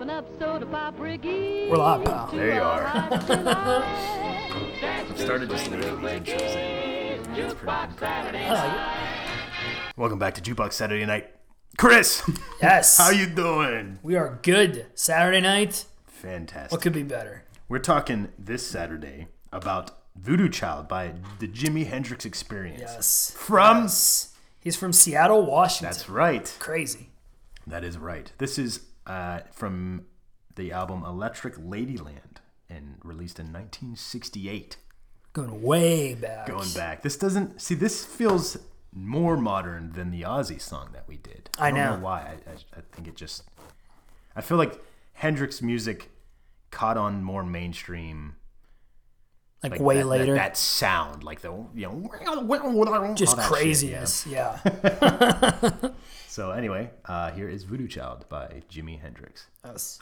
Pop an episode of Pop Ricky. We're live, pal. There you are. I've started just leaving the intros in. It's pretty I like Welcome back to Jukebox Saturday Night. Chris. Yes. how you doing? We are good. Saturday night. Fantastic. What could be better? We're talking this Saturday about Voodoo Child by the Jimi Hendrix Experience. Yes. From Yes. He's from Seattle, Washington. That's right. crazy. That is right. This is uh, from the album Electric Ladyland and released in 1968. Going way back. Going back. This doesn't see this feels more modern than the Ozzy song that we did. I don't know. why. I, I, I think it just I feel like Hendrix music caught on more mainstream like, like way that, later. That, that, sound, like the you know, just craziness. Shit, yeah. yeah. so anyway, uh, here is Voodoo Child by Jimi Hendrix. Yes.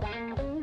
Bye.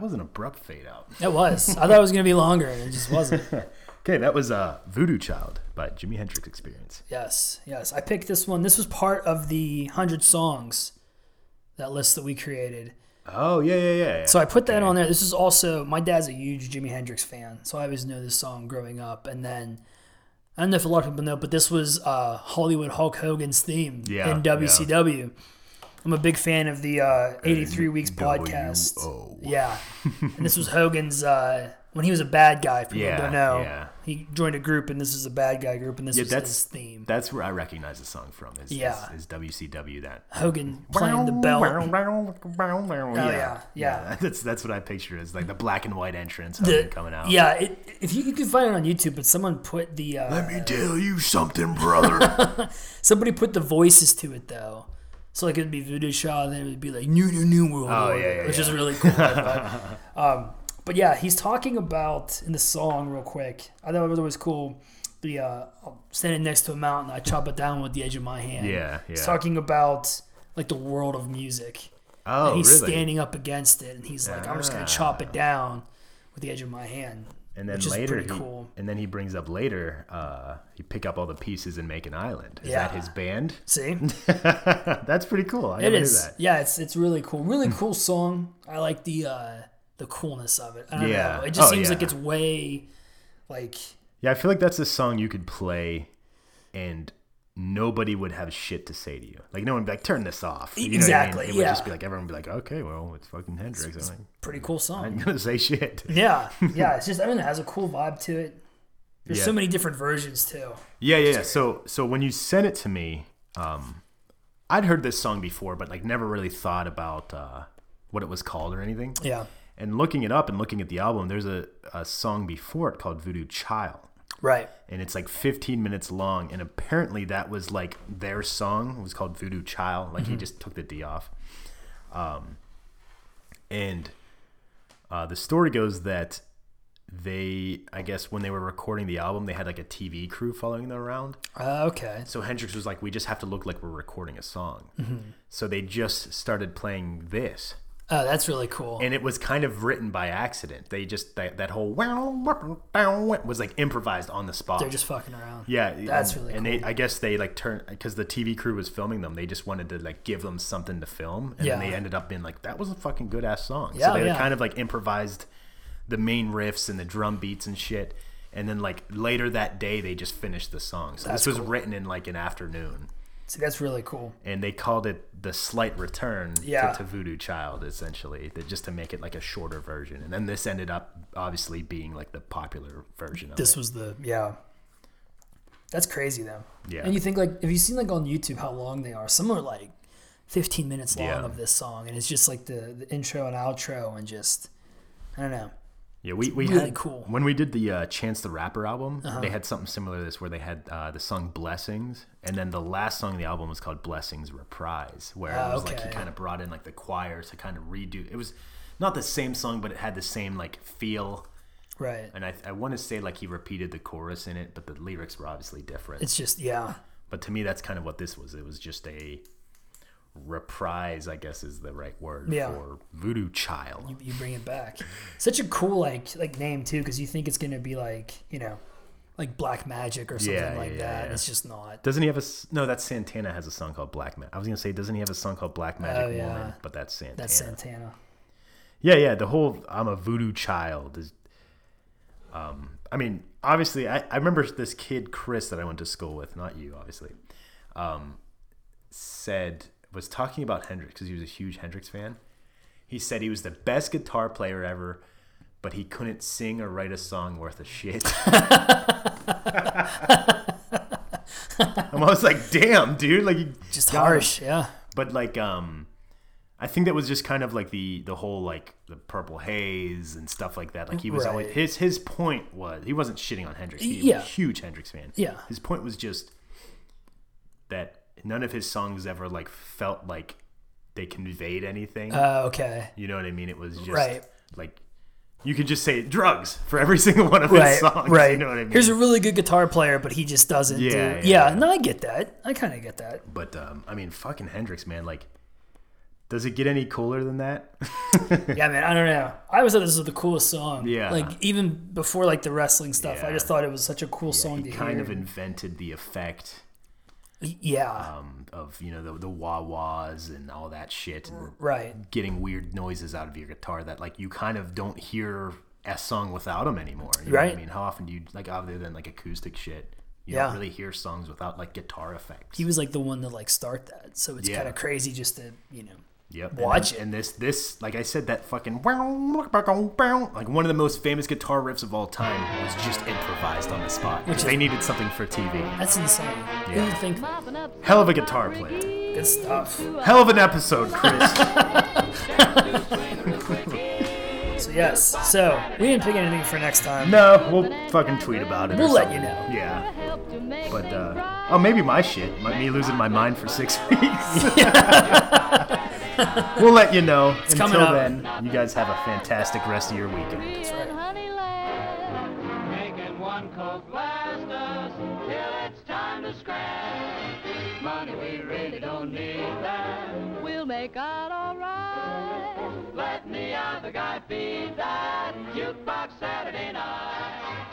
That was an abrupt fade out. It was. I thought it was gonna be longer, and it just wasn't. Okay, that was uh, Voodoo Child by Jimi Hendrix Experience. Yes, yes. I picked this one. This was part of the hundred songs, that list that we created. Oh yeah, yeah, yeah. yeah. So I put that Okay. on there. This is also my dad's a huge Jimi Hendrix fan, so I always know this song growing up. And then I don't know if a lot of people know, but this was uh, Hollywood Hulk Hogan's theme Yeah, in WCW. I'm a big fan of the uh, 83 Weeks podcast. WO. Yeah, and this was Hogan's uh, when he was a bad guy. For people Yeah, don't know, yeah. he joined a group, and this is a bad guy group, and this Yeah, was that's his theme. That's where I recognize the song from. Is, Yeah. is, is WCW that. Hogan playing the bell. Oh yeah, yeah. That's that's what I picture as like the black and white entrance The- coming out. Yeah, it, if you, you can find it on YouTube, but someone put the uh, Let me tell you something, brother. Somebody put the voices to it though. So like it'd be Voodoo Shaw, and then it would be like New New New World Oh, Order, yeah, yeah, which is really cool. but, um, but yeah, he's talking about in the song real quick. I thought it was always cool. The uh, standing next to a mountain, I chop it down with the edge of my hand. Yeah, He's yeah. talking about like the world of music. oh, and he's really? standing up against it, and he's like, I'm just gonna chop it down with the edge of my hand. And then later, he, cool. and then he brings up later, uh, he pick up all the pieces and make an island. Is Yeah. that his band? See, That's pretty cool. I it never knew that. Yeah, it's it's really cool. Really cool song. I like the uh, the coolness of it. I don't Yeah. know. It just Oh, seems like it's way like Yeah, I feel like that's a song you could play, and nobody would have shit to say to you. Like no one would be like, "Turn this off." You know I mean? Exactly, It would just be like everyone would be like, "Okay, well, it's fucking Hendrix." I'm like, pretty cool song. I'm gonna say shit. Yeah, yeah. It's just I mean it has a cool vibe to it. There's Yeah. so many different versions too. Yeah, yeah. yeah. So, so when you sent it to me, um, I'd heard this song before, but like never really thought about uh, what it was called or anything. Yeah. And looking it up and looking at the album, there's a, a song before it called Voodoo Chile. Right. and it's like 15 minutes long and apparently that was like their song. It was called voodoo chile. Like he just took the d off. Um, and uh, the story goes that they i guess when they were recording the album they had like a tv crew following them around. Uh, okay. so hendrix was like we just have to look like we're recording a song. Mm-hmm. so they just started playing this Oh, that's really cool. and it was kind of written by accident they just that, that whole was like improvised on the spot They're just fucking around. yeah, That's and, really and cool. they, I guess they like turn because the TV crew was filming them. They just wanted to like give them something to film, and then Yeah. they ended up being like, "That was a fucking good ass song." Yeah, so they yeah. kind of like improvised the main riffs and the drum beats and shit, and then like later that day they just finished the song. So That's this was cool. written in like an afternoon, See, that's really cool. and they called it the slight return Yeah. to, to Voodoo Child, essentially, that just to make it like a shorter version. And then this ended up obviously being like the popular version of This it. was the yeah. That's crazy though. Yeah. And you think like have you seen like on YouTube how long they are? Some are like 15 minutes long Yeah. of this song, and it's just like the, the intro and outro, and just I don't know. Yeah, we, we Really had cool. Uh-huh. when we did the uh, Chance the Rapper album. They had something similar to this where they had uh, the song "Blessings," and then the last song of the album was called "Blessings Reprise," where it was like okay. he kind of brought in like the choir to kind of redo. It was not the same song, but it had the same like feel. Right. And I, I want to say like he repeated the chorus in it, but the lyrics were obviously different. It's just yeah. but to me, that's kind of what this was. It was just a reprise, I guess is the right word Yeah. for Voodoo Child. You, you bring it back. Such a cool like like name too, because you think it's gonna be like you know, like Black Magic or something Yeah, like yeah, that. yeah. It's just not. Doesn't he have a no? That's Santana has a song called Black Magic. I was gonna say, doesn't he have a song called Black Magic Oh, yeah. Woman? But that's Santana. That's Santana. Yeah, yeah. The whole I'm a voodoo child is. Um, I mean, obviously, I, I remember this kid Chris that I went to school with, not you, obviously. Um, said was talking about Hendrix because he was a huge Hendrix fan. He said he was the best guitar player ever, but he couldn't sing or write a song worth a shit. I'm always like, damn, dude, like, Just got him." harsh. Yeah. but like um i think that was just kind of like the the whole like the purple haze and stuff like that like he was always his his point was he wasn't shitting on hendrix he Yeah. was a huge hendrix fan Yeah. his point was just that none of his songs ever like felt like they conveyed anything Uh, okay. you know what i mean it was just Right. like you could just say drugs for every single one of Right. his songs right. you know what i mean Here's a really good guitar player, but he just doesn't. Yeah, do, yeah, yeah. yeah. No, I get that. I kind of get that. But um, I mean, fucking Hendrix, man. Like, Does it get any cooler than that? Yeah, man, I don't know. I always thought this was the coolest song. Yeah. Like even before like the wrestling stuff, I just thought it was such a cool song he to kind hear. of invented the effect yeah. um, of you know the the wah wahs and all that shit, and right. getting weird noises out of your guitar that like you kind of don't hear a song without them anymore. You know Right. I mean, how often do you like other than like acoustic shit? You Yeah. don't really hear songs without like guitar effects. He was like the one to like start that. So it's Yeah. kind of crazy just to, you know. Yep. Watch and, it. And this, this, like I said, that fucking like one of the most famous guitar riffs of all time was just improvised on the spot. Which Which is- they needed something for TV. That's insane. Yeah. would think Hell of a guitar player. good stuff? Hell of an episode, Chris. So yes. So we didn't pick anything for next time. no, we'll fucking tweet about it. We'll let something. you know. Yeah. help to make But uh, oh, maybe my shit, my, me losing my mind for six weeks. we'll let you know. coming Until up. then, you guys have a fantastic rest of your weekend. That's right. Making one coke last us till it's time to scratch. Money, we really don't need that. We'll make out alright. Let the other guy feed that jukebox Saturday night.